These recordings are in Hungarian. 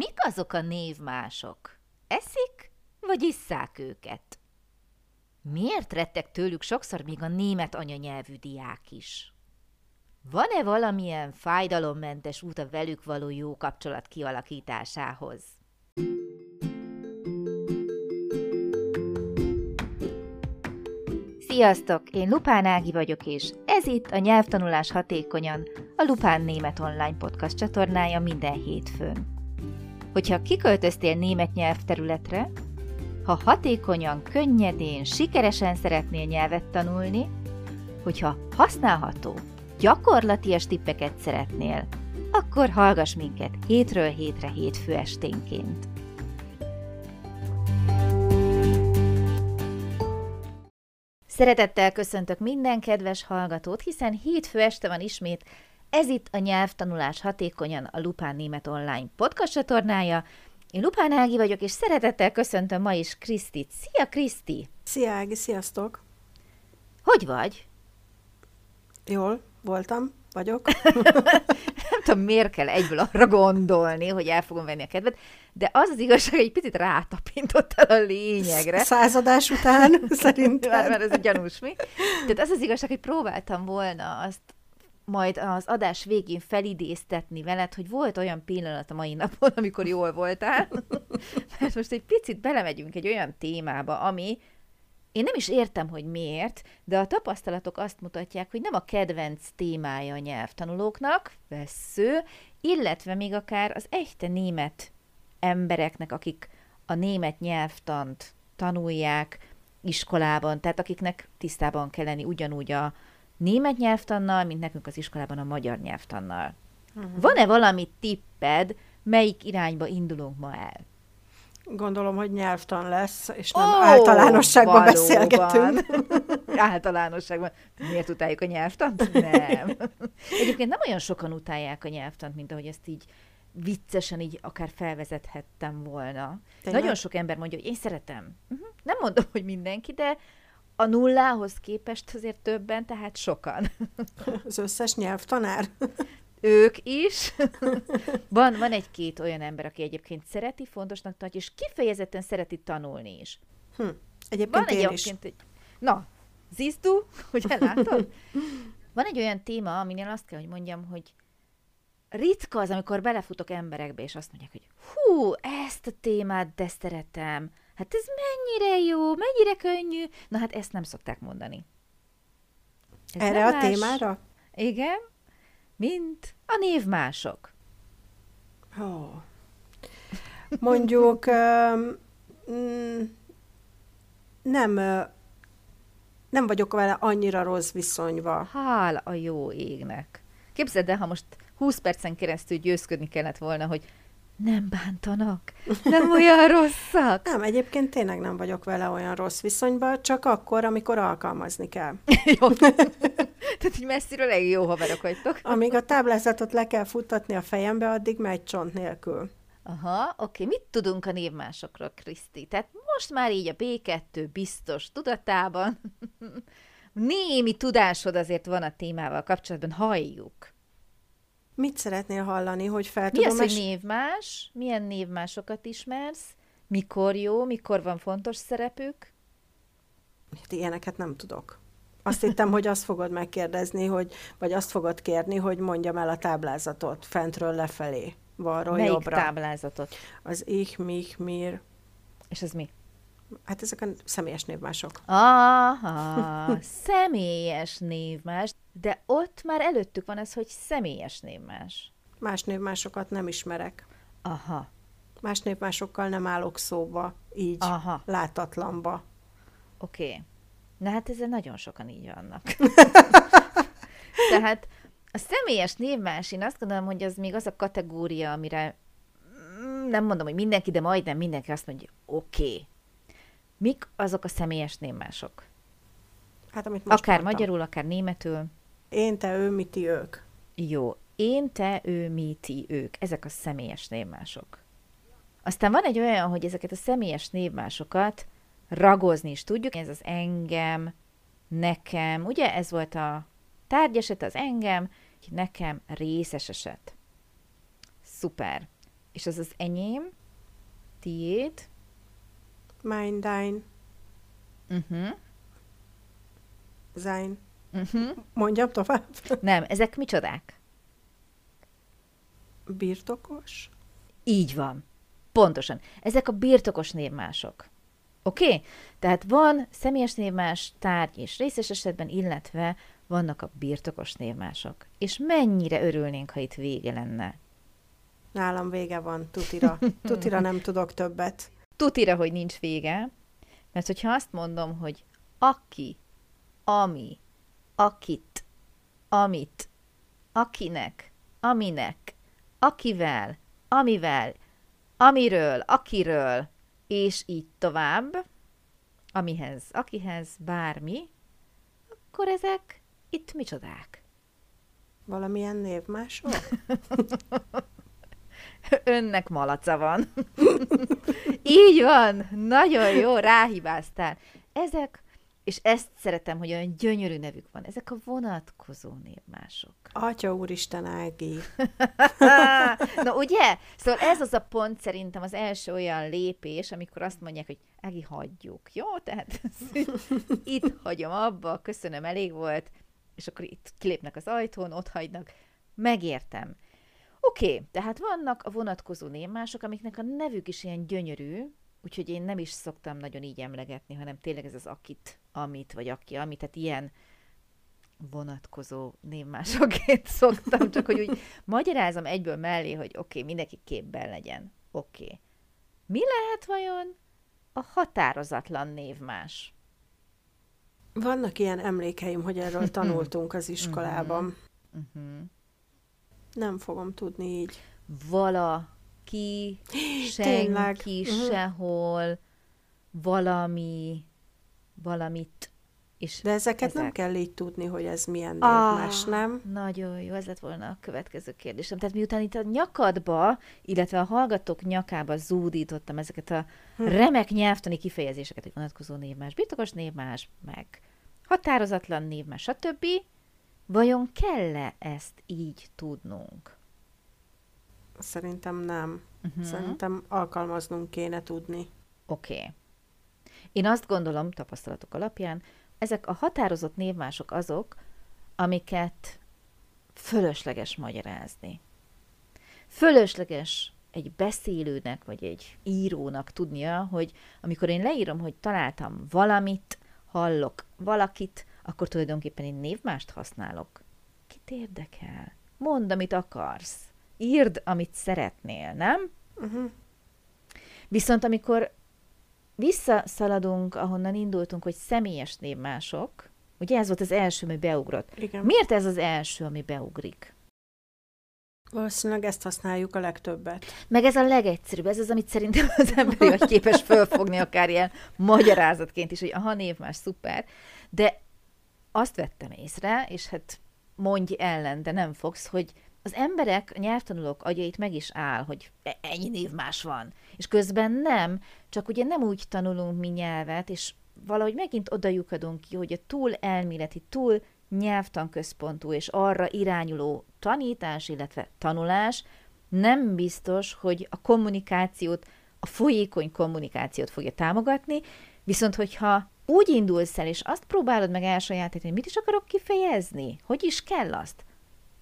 Mik azok a névmások? Eszik, vagy isszák őket? Miért rettek tőlük sokszor még a német anyanyelvű diák is? Van-e valamilyen fájdalommentes út a velük való jó kapcsolat kialakításához? Sziasztok! Én Lupán Ági vagyok, és ez itt a Nyelvtanulás Hatékonyan, a Lupán Német Online Podcast csatornája minden hétfőn. Hogyha kiköltöztél német nyelvterületre, ha hatékonyan, könnyedén, sikeresen szeretnél nyelvet tanulni, hogyha használható, gyakorlatias tippeket szeretnél, akkor hallgass minket hétről hétre hétfő esténként. Szeretettel köszöntök minden kedves hallgatót, hiszen hétfő este van ismét, ez itt a Nyelvtanulás Hatékonyan a Lupán Német Online podcast csatornája. Én Lupán Ági vagyok, és szeretettel köszöntöm ma is Krisztit. Szia, Kriszti! Szia, Ági, sziasztok! Hogy vagy? Jól voltam, vagyok. Nem tudom, miért kell egyből arra gondolni, hogy el fogom venni a kedvet, de az az igazság, hogy egy picit rátapintottál a lényegre. Századás után, szerintem. Már, már ez a gyanús, mi? Tehát az az igazság, hogy próbáltam volna azt majd az adás végén felidéztetni veled, hogy volt olyan pillanat a mai napon, amikor jól voltál, mert most egy picit belemegyünk egy olyan témába, ami én nem is értem, hogy miért, de a tapasztalatok azt mutatják, hogy nem a kedvenc témája a nyelvtanulóknak, vesző, illetve még akár az echte német embereknek, akik a német nyelvtant tanulják iskolában, tehát akiknek tisztában kell lenni ugyanúgy a német nyelvtannal, mint nekünk az iskolában a magyar nyelvtannal. Uh-huh. Van-e valami tipped, melyik irányba indulunk ma el? Gondolom, hogy nyelvtan lesz, és nem oh, általánosságban valóban. beszélgetünk. általánosságban. Miért utáljuk a nyelvtant? Nem. Egyébként nem olyan sokan utálják a nyelvtant, mint ahogy ezt így viccesen így akár felvezethettem volna. Tényleg? Nagyon sok ember mondja, hogy én szeretem. Uh-huh. Nem mondom, hogy mindenki, de a nullához képest azért többen, tehát sokan. Az összes nyelvtanár? ők is. van, van egy-két olyan ember, aki egyébként szereti, fontosnak tartja, és kifejezetten szereti tanulni is. Hm. Egyébként van én egyébként, is. Egy... Na, Zizdu, hogy látod? Van egy olyan téma, aminél azt kell, hogy mondjam, hogy ritka az, amikor belefutok emberekbe, és azt mondják, hogy hú, ezt a témát de szeretem. Hát ez mennyire jó, mennyire könnyű. Na hát ezt nem szokták mondani. Ez Erre a más. témára? Igen, mint a névmások. Oh. Mondjuk um, nem, nem vagyok vele annyira rossz viszonyba. Hál a jó égnek. Képzeld el, ha most 20 percen keresztül győzködni kellett volna, hogy nem bántanak, nem olyan rosszak. Nem, egyébként tényleg nem vagyok vele olyan rossz viszonyban, csak akkor, amikor alkalmazni kell. jó. Tehát így messziről elég jó haverok vagytok. Amíg a táblázatot le kell futtatni a fejembe, addig megy csont nélkül. Aha, oké. Mit tudunk a névmásokról, Kriszti? Tehát most már így a B2 biztos tudatában. Némi tudásod azért van a témával kapcsolatban, halljuk. Mit szeretnél hallani, hogy fel Mi az, hogy névmás? Milyen névmásokat ismersz? Mikor jó, mikor van fontos szerepük? Hát ilyeneket nem tudok. Azt hittem, hogy azt fogod megkérdezni, hogy, vagy azt fogod kérni, hogy mondjam el a táblázatot fentről lefelé, balról Melyik jobbra. táblázatot? Az ich, mich, mir. És ez mi? Hát ezek a személyes névmások. Aha, személyes névmás. De ott már előttük van ez, hogy személyes névmás. Más névmásokat nem ismerek. Aha. Más névmásokkal nem állok szóba, így, Aha. látatlanba. Oké. Okay. Na hát ezzel nagyon sokan így vannak. Tehát a személyes névmás, én azt gondolom, hogy az még az a kategória, amire mm, nem mondom, hogy mindenki, de majdnem mindenki azt mondja, oké. Okay. Mik azok a személyes névmások? Hát, amit most akár mondtam. magyarul, akár németül. Én, te, ő, mi, ti, ők. Jó. Én, te, ő, mi, ti, ők. Ezek a személyes névmások. Aztán van egy olyan, hogy ezeket a személyes névmásokat ragozni is tudjuk. Ez az engem, nekem, ugye ez volt a tárgyeset, az engem, nekem részes eset. Szuper. és az az enyém, tiéd, Mine, dine, uh-huh. sein. Uh-huh. Mondjam tovább. Nem, ezek micsodák? Birtokos? Így van. Pontosan. Ezek a birtokos névmások. Oké? Okay? Tehát van személyes névmás, tárgy és részes esetben, illetve vannak a birtokos névmások. És mennyire örülnénk, ha itt vége lenne. Nálam vége van, tutira. Tutira nem tudok többet. Tutira, hogy nincs vége, mert hogyha azt mondom, hogy aki, ami, akit, amit, akinek, aminek, akivel, amivel, amiről, akiről, és így tovább, amihez, akihez, bármi, akkor ezek itt micsodák? Valamilyen névmások? Önnek malaca van. így van, nagyon jó, ráhibáztál. Ezek, és ezt szeretem, hogy olyan gyönyörű nevük van, ezek a vonatkozó névmások. Atya úristen Ági. Na ugye? Szóval ez az a pont szerintem az első olyan lépés, amikor azt mondják, hogy Ági, hagyjuk. Jó? Tehát itt hagyom abba, köszönöm, elég volt, és akkor itt kilépnek az ajtón, ott hagynak. Megértem. Oké, okay, tehát vannak a vonatkozó névmások, amiknek a nevük is ilyen gyönyörű, úgyhogy én nem is szoktam nagyon így emlegetni, hanem tényleg ez az akit, amit, vagy aki, amit, tehát ilyen vonatkozó névmásokként szoktam, csak hogy úgy magyarázom egyből mellé, hogy oké, okay, mindenki képben legyen. Oké. Okay. Mi lehet vajon a határozatlan névmás? Vannak ilyen emlékeim, hogy erről tanultunk az iskolában. Uh-huh. Nem fogom tudni így. Valaki, senki, uh-huh. sehol, valami, valamit. És De ezeket ezek... nem kell így tudni, hogy ez milyen ah, nem? Nagyon jó, ez lett volna a következő kérdésem. Tehát miután itt a nyakadba, illetve a hallgatók nyakába zúdítottam ezeket a hm. remek nyelvtani kifejezéseket, hogy vonatkozó névmás, birtokos névmás, meg határozatlan névmás, stb. Vajon kell-e ezt így tudnunk? Szerintem nem. Uh-huh. Szerintem alkalmaznunk kéne tudni. Oké. Okay. Én azt gondolom, tapasztalatok alapján, ezek a határozott névmások azok, amiket fölösleges magyarázni. Fölösleges egy beszélőnek, vagy egy írónak tudnia, hogy amikor én leírom, hogy találtam valamit, hallok valakit, akkor tulajdonképpen én névmást használok. Kit érdekel? Mondd, amit akarsz. Írd, amit szeretnél, nem? Uh-huh. Viszont amikor visszaszaladunk, ahonnan indultunk, hogy személyes névmások, ugye ez volt az első, ami beugrott. Igen. Miért ez az első, ami beugrik? Valószínűleg ezt használjuk a legtöbbet. Meg ez a legegyszerűbb, ez az, amit szerintem az ember vagy képes fölfogni akár ilyen magyarázatként is, hogy aha, névmás, szuper. De azt vettem észre, és hát mondj ellen, de nem fogsz, hogy az emberek, nyelvtanulók agyait meg is áll, hogy e- ennyi névmás van. És közben nem, csak ugye nem úgy tanulunk mi nyelvet, és valahogy megint oda lyukadunk ki, hogy a túl elméleti, túl nyelvtanközpontú és arra irányuló tanítás, illetve tanulás nem biztos, hogy a kommunikációt, a folyékony kommunikációt fogja támogatni, viszont hogyha úgy indulsz el, és azt próbálod meg elsajátítani, hogy mit is akarok kifejezni, hogy is kell azt,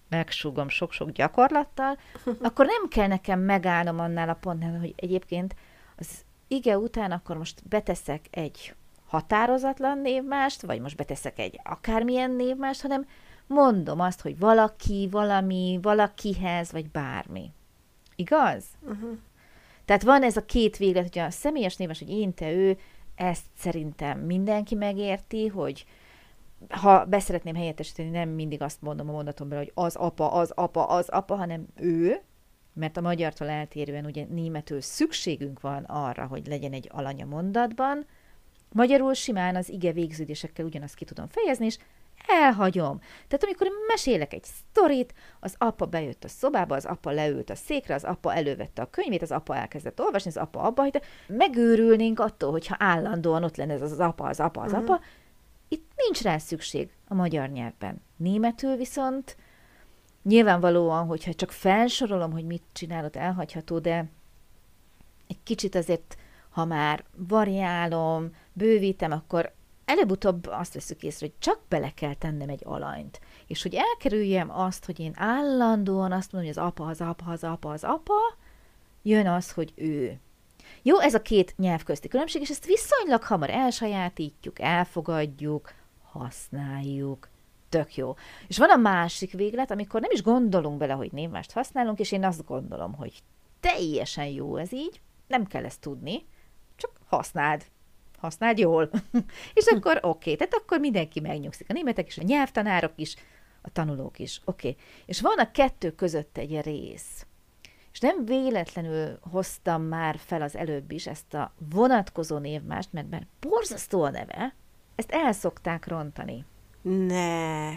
megsúgom sok-sok gyakorlattal, akkor nem kell nekem megállnom annál a pontnál, hogy egyébként az ige után akkor most beteszek egy határozatlan névmást, vagy most beteszek egy akármilyen névmást, hanem mondom azt, hogy valaki, valami, valakihez, vagy bármi. Igaz? Uh-huh. Tehát van ez a két véglet, hogy a személyes névmás, hogy én, te, ő, ezt szerintem mindenki megérti, hogy ha beszeretném helyettesíteni, nem mindig azt mondom a mondatomban, hogy az apa, az apa, az apa, hanem ő, mert a magyartól eltérően ugye németül szükségünk van arra, hogy legyen egy alanya mondatban, magyarul simán az ige végződésekkel ugyanazt ki tudom fejezni, és elhagyom. Tehát amikor mesélek egy sztorit, az apa bejött a szobába, az apa leült a székre, az apa elővette a könyvét, az apa elkezdett olvasni, az apa abba hagyta. Megőrülnénk attól, hogyha állandóan ott lenne ez az apa, az apa, az uh-huh. apa. Itt nincs rá szükség a magyar nyelvben. Németül viszont Nyilvánvalóan, hogyha csak felsorolom, hogy mit csinálod, elhagyható, de egy kicsit azért, ha már variálom, bővítem, akkor előbb-utóbb azt veszük észre, hogy csak bele kell tennem egy alanyt. És hogy elkerüljem azt, hogy én állandóan azt mondom, hogy az apa, az apa, az apa, az apa, jön az, hogy ő. Jó, ez a két nyelv közti különbség, és ezt viszonylag hamar elsajátítjuk, elfogadjuk, használjuk. Tök jó. És van a másik véglet, amikor nem is gondolunk bele, hogy névmást használunk, és én azt gondolom, hogy teljesen jó ez így, nem kell ezt tudni, csak használd. Használd jól. és akkor oké, okay. tehát akkor mindenki megnyugszik. A németek is, a nyelvtanárok is, a tanulók is. Oké. Okay. És van a kettő között egy rész. És nem véletlenül hoztam már fel az előbb is ezt a vonatkozó névmást, mert, mert borzasztó a neve, ezt el szokták rontani. Ne.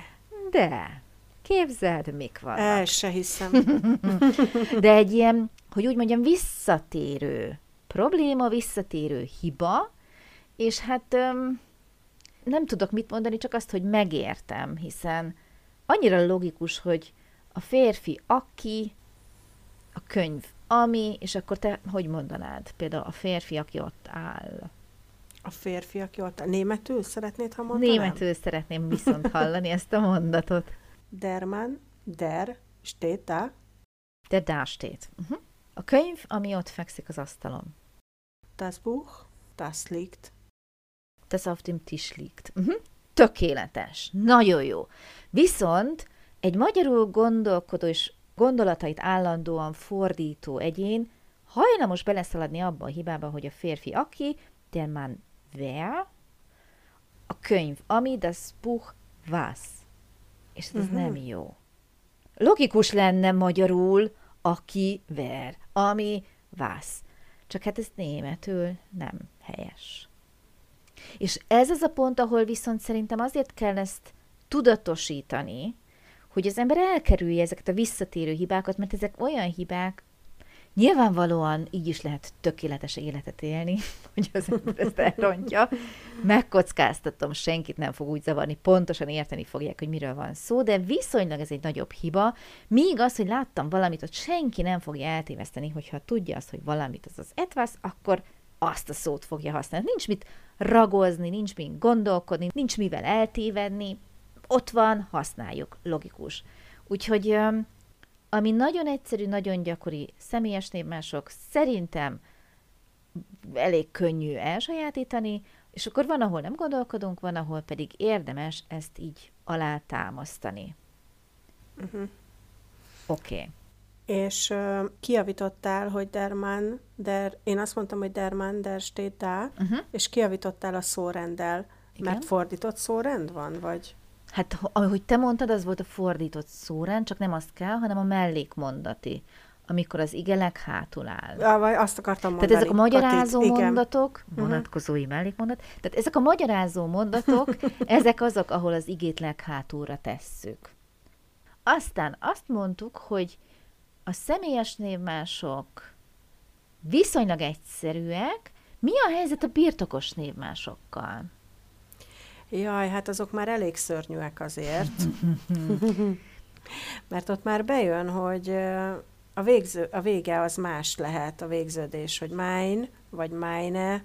De, képzeld, mik vannak. El se hiszem. De egy ilyen, hogy úgy mondjam, visszatérő probléma, visszatérő hiba, és hát nem tudok mit mondani, csak azt, hogy megértem, hiszen annyira logikus, hogy a férfi, aki, a könyv, ami, és akkor te hogy mondanád? Például a férfi, aki ott áll. A férfi, aki ott áll. Németül szeretnéd, ha mondanám? Németül szeretném viszont hallani ezt a mondatot. Der Mann, der steht da. Der da steht. Uh-huh. A könyv, ami ott fekszik az asztalon. Das Buch, das liegt. Das auf dem Tisch liegt. Uh-huh. Tökéletes. Nagyon jó. Viszont egy magyarul gondolkodó és gondolatait állandóan fordító egyén hajlamos beleszaladni abba a hibába, hogy a férfi aki, der Mann wer, a könyv ami, das Buch was. És ez uh-huh. nem jó. Logikus lenne magyarul, aki ver, ami vász. Csak hát ez németül nem helyes. És ez az a pont, ahol viszont szerintem azért kell ezt tudatosítani, hogy az ember elkerülje ezeket a visszatérő hibákat, mert ezek olyan hibák, Nyilvánvalóan így is lehet tökéletes életet élni, hogy az ember ezt elrontja. Megkockáztatom, senkit nem fog úgy zavarni, pontosan érteni fogják, hogy miről van szó, de viszonylag ez egy nagyobb hiba, míg az, hogy láttam valamit, hogy senki nem fogja eltéveszteni, hogyha tudja azt, hogy valamit az az etvasz, akkor azt a szót fogja használni. Nincs mit ragozni, nincs mit gondolkodni, nincs mivel eltévedni, ott van, használjuk, logikus. Úgyhogy ami nagyon egyszerű, nagyon gyakori személyes névmások, szerintem elég könnyű elsajátítani, és akkor van, ahol nem gondolkodunk, van, ahol pedig érdemes ezt így alátámasztani. Uh-huh. Oké. Okay. És kiavítottál, hogy der Mann, der, én azt mondtam, hogy der Mann, der steht da, uh-huh. és kiavítottál a szórenddel, Igen? mert fordított szórend van, vagy? Hát, ahogy te mondtad, az volt a fordított szórend, csak nem azt kell, hanem a mellékmondati, amikor az igelek hátul áll. Ja, vagy azt akartam mondani. Tehát ezek a magyarázó Katit, mondatok, igen. vonatkozói uh-huh. mellékmondat, tehát ezek a magyarázó mondatok, ezek azok, ahol az igét leghátulra tesszük. Aztán azt mondtuk, hogy a személyes névmások viszonylag egyszerűek, mi a helyzet a birtokos névmásokkal? Jaj, hát azok már elég szörnyűek azért. Mert ott már bejön, hogy a, végző, a vége az más lehet, a végződés, hogy mine, vagy mine.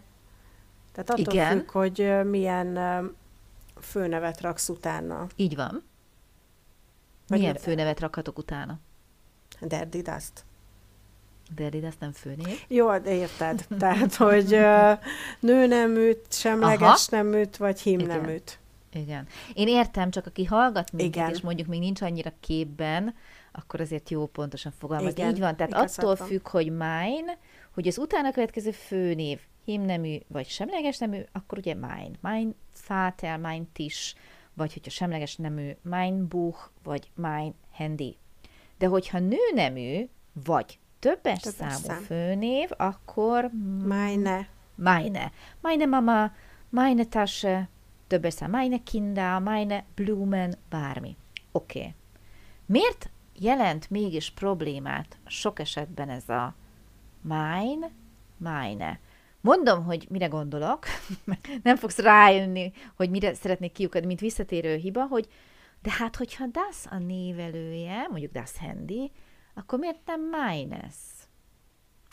Tehát attól Igen. függ, hogy milyen főnevet raksz utána. Így van. Vagy milyen főnevet rakhatok utána? Der Didast. Derrida, nem főnév. Jó, de érted. Tehát, hogy uh, nőneműt, semleges Aha. neműt, vagy hímneműt. Igen. Igen. Én értem, csak aki hallgat minket, Igen. és mondjuk még nincs annyira képben, akkor azért jó pontosan fogalmazni. Igen, Így van, tehát attól van. függ, hogy mine, hogy az utána következő főnév hímnemű vagy semleges nemű, akkor ugye mine. Mine Vater, mine Tisch, vagy hogyha semleges nemű, mine Buch, vagy mine Handy. De hogyha nőnemű, vagy többes, többes számú szám. főnév, akkor... Meine. Meine. Meine Mama, meine Tasche, többes szám, meine Kinder, meine Blumen, bármi. Oké. Okay. Miért jelent mégis problémát sok esetben ez a mine, meine? Mondom, hogy mire gondolok, nem fogsz rájönni, hogy mire szeretnék kiukadni, mint visszatérő hiba, hogy De hát, hogyha das a névelője, mondjuk das handy, akkor miért nem minus?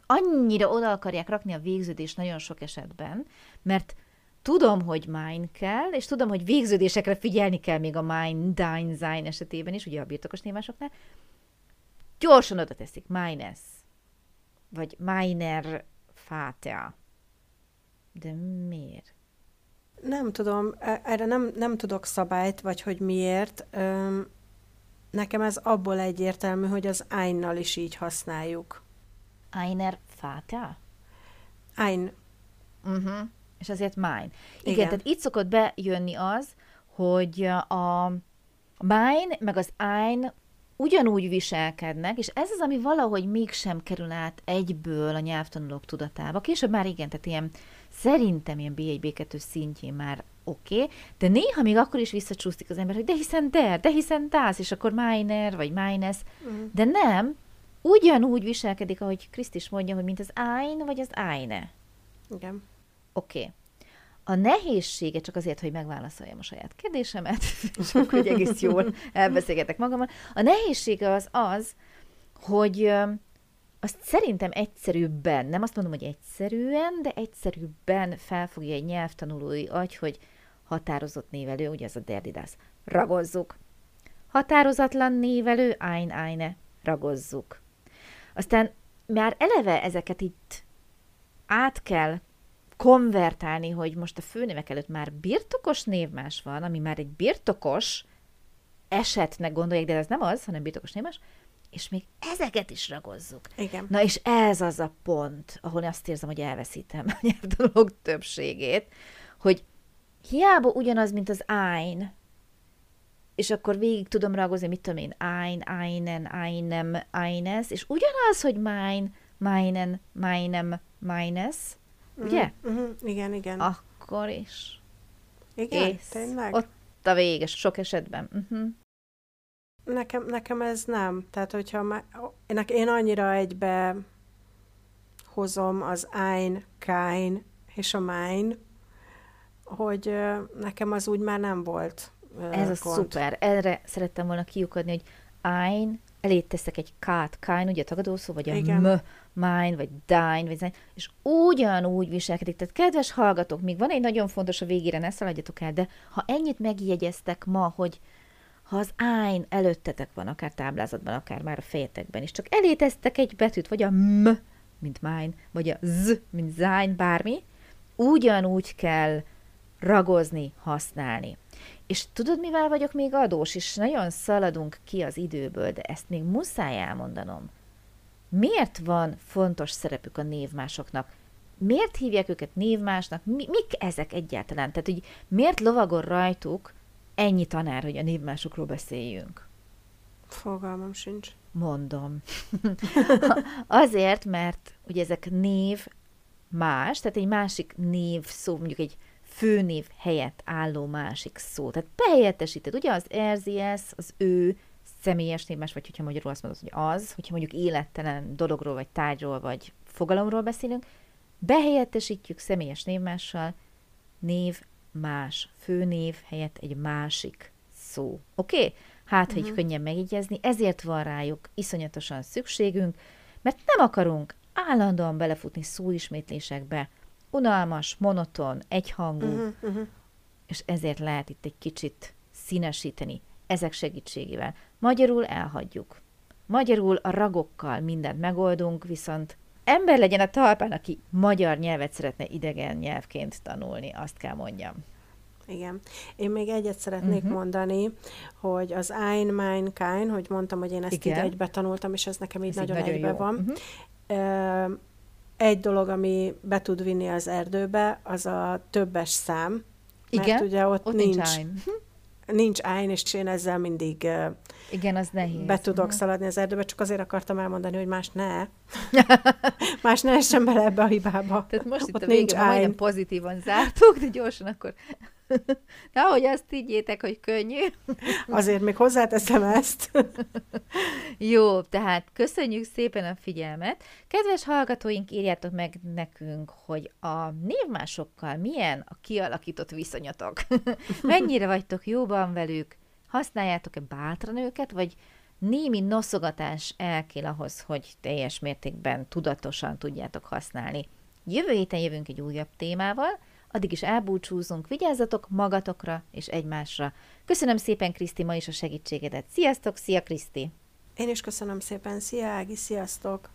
Annyira oda akarják rakni a végződést nagyon sok esetben, mert tudom, hogy mine kell, és tudom, hogy végződésekre figyelni kell még a mine, dine, zine esetében is, ugye a birtokos névásoknál. Gyorsan oda teszik, minus, vagy miner fátea. De miért? Nem tudom, e- erre nem, nem tudok szabályt, vagy hogy miért. Nekem ez abból egyértelmű, hogy az einnal is így használjuk. Einer fátea? Ein. Uh-huh. És azért mine. Igen, Igen, tehát itt szokott bejönni az, hogy a mine meg az ein ugyanúgy viselkednek, és ez az, ami valahogy mégsem kerül át egyből a nyelvtanulók tudatába. Később már igen, tehát ilyen szerintem ilyen B1, B2 szintjén már oké, okay, de néha még akkor is visszacsúszik az ember, hogy de hiszen der, de hiszen tász, és akkor minor, vagy minus, uh-huh. de nem, ugyanúgy viselkedik, ahogy Kriszt is mondja, hogy mint az ein, vagy az eine. Igen. Oké. Okay. A nehézsége, csak azért, hogy megválaszoljam a saját kérdésemet, és akkor hogy egész jól elbeszélgetek magammal, a nehézsége az az, hogy azt szerintem egyszerűbben, nem azt mondom, hogy egyszerűen, de egyszerűbben felfogja egy nyelvtanulói agy, hogy határozott névelő, ugye ez a derdidász, ragozzuk. Határozatlan névelő, ein, eine, ragozzuk. Aztán már eleve ezeket itt át kell konvertálni, hogy most a főnevek előtt már birtokos névmás van, ami már egy birtokos esetnek gondolják, de ez nem az, hanem birtokos névmás, és még ezeket is ragozzuk. Igen. Na és ez az a pont, ahol azt érzem, hogy elveszítem a nyelvtanulók többségét, hogy hiába ugyanaz, mint az ein, és akkor végig tudom ragozni, mit tudom én, ein, einen, einem, eines, és ugyanaz, hogy mine, meinen, meinem, meines. Ugye? Mm-hmm. Igen, igen. Akkor is. Igen, Ész. tényleg? Ott a vége, sok esetben. Uh-huh. Nekem, nekem ez nem. Tehát, hogyha má, én annyira egybe hozom az ein, kein és a mein, hogy nekem az úgy már nem volt Ez a szuper. Erre szerettem volna kiukadni, hogy ein, elé teszek egy kát, kein, ugye a tagadószó, vagy a Igen. m, mine, vagy dine, vagy zine, és ugyanúgy viselkedik. Tehát kedves hallgatók, még van egy nagyon fontos a végére, ne szaladjatok el, de ha ennyit megjegyeztek ma, hogy ha az ájn előttetek van, akár táblázatban, akár már a fejetekben is, csak eléteztek egy betűt, vagy a m, mint mine, vagy a z, mint zájn, bármi, ugyanúgy kell ragozni, használni. És tudod, mivel vagyok még adós, és nagyon szaladunk ki az időből, de ezt még muszáj elmondanom. Miért van fontos szerepük a névmásoknak? Miért hívják őket névmásnak? Mi, mik ezek egyáltalán? Tehát, hogy miért lovagol rajtuk ennyi tanár, hogy a névmásokról beszéljünk? Fogalmam sincs. Mondom. Azért, mert ugye ezek név más, tehát egy másik név szó, mondjuk egy főnév helyett álló másik szó. Tehát behelyettesíted, ugye az RZS, az ő, személyes névmás, vagy hogyha magyarul azt mondod, hogy az, hogyha mondjuk élettelen dologról, vagy tárgyról, vagy fogalomról beszélünk, behelyettesítjük személyes névmással, név más, főnév helyett egy másik szó. Oké? Okay? Hát, uh-huh. hogy mhm. könnyen megjegyezni, ezért van rájuk iszonyatosan szükségünk, mert nem akarunk állandóan belefutni szóismétlésekbe, unalmas, monoton, egyhangú, uh-huh, uh-huh. és ezért lehet itt egy kicsit színesíteni ezek segítségével. Magyarul elhagyjuk. Magyarul a ragokkal mindent megoldunk, viszont ember legyen a talpán, aki magyar nyelvet szeretne idegen nyelvként tanulni, azt kell mondjam. Igen. Én még egyet szeretnék uh-huh. mondani, hogy az ein, mein, kein, hogy mondtam, hogy én ezt Igen. így egybe tanultam, és ez nekem így ez nagyon, nagyon egybe jó. van. Uh-huh. Egy dolog, ami be tud vinni az erdőbe, az a többes szám. Igen, mert ugye ott, ott nincs, nincs nincs ájn, és én ezzel mindig Igen, az nehéz. be tudok uh-huh. szaladni az erdőbe, csak azért akartam elmondani, hogy más ne. más ne essen bele ebbe a hibába. Tehát most Ott itt a végén majdnem pozitívan zártuk, de gyorsan akkor Nehogy azt higgyétek, hogy könnyű. Azért még hozzáteszem ezt. Jó, tehát köszönjük szépen a figyelmet. Kedves hallgatóink, írjátok meg nekünk, hogy a névmásokkal milyen a kialakított viszonyatok. Mennyire vagytok jóban velük, Használjátok-e bátran őket, vagy némi noszogatás elkél ahhoz, hogy teljes mértékben tudatosan tudjátok használni. Jövő héten jövünk egy újabb témával, addig is elbúcsúzunk, vigyázzatok magatokra és egymásra. Köszönöm szépen, Kriszti, ma is a segítségedet. Sziasztok, szia, Kriszti! Én is köszönöm szépen, szia, Ági, sziasztok!